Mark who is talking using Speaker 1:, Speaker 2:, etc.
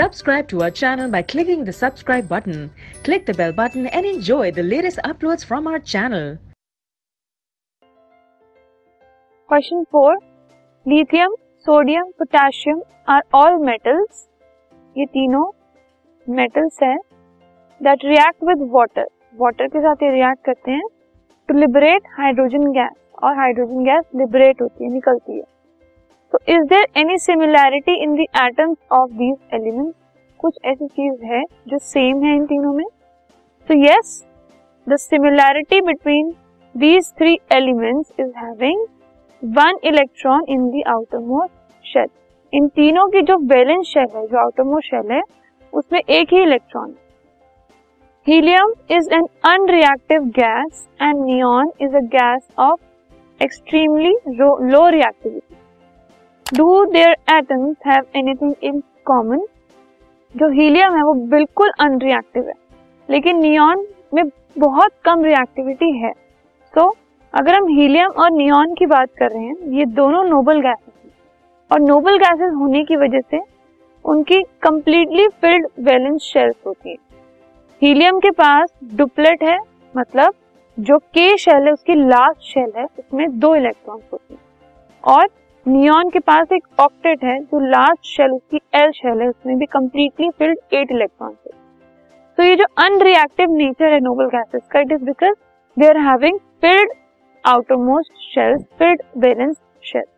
Speaker 1: Subscribe to our channel by clicking the subscribe button. Click the bell button and enjoy the latest uploads from our channel.
Speaker 2: Question 4. Lithium, sodium, potassium are all metals. ये तीनों metals हैं that react with water. Water के साथ ये react करते हैं to liberate hydrogen gas और hydrogen gas liberate होती है निकलती है तो is there any similarity in the atoms of these elements कुछ ऐसी चीज़ है जो सेम है इन तीनों में? तो yes the similarity between these three elements is having one electron in the outermost shell इन तीनों की जो बैलेंस शेल है, जो आउटर मोस्ट शेल है, उसमें एक ही इलेक्ट्रॉन है। Helium is an unreactive gas and neon is a gas of extremely low reactivity do their atoms have anything in common जो हीलियम है वो बिल्कुल अनरिएक्टिव है। लेकिन नियॉन में बहुत कम रिएक्टिविटी है। तो so, अगर हम हीलियम और नियॉन की बात कर रहे हैं ये दोनों नोबल गैसेस और नोबल गैसेस होने की वजह से उनकी कंप्लीटली फिल्ड वैलेंस शेल्स होती है। हीलियम के पास डुप्लेट है मतलब जो के शेल है उसकी लास्ट शेल है उसमें दो इलेक्ट्रॉन्स होते हैं। और नियॉन के पास एक ऑक्टेट है, जो लास्ट शेल उसकी एल शेल है, उसमें भी कम्प्लीटली फिल्ड एट इलेक्ट्रॉन है। तो ये जो अनरिएक्टिव नेचर है नोबल गैसेस का it is because they are having filled outermost shells filled valence shells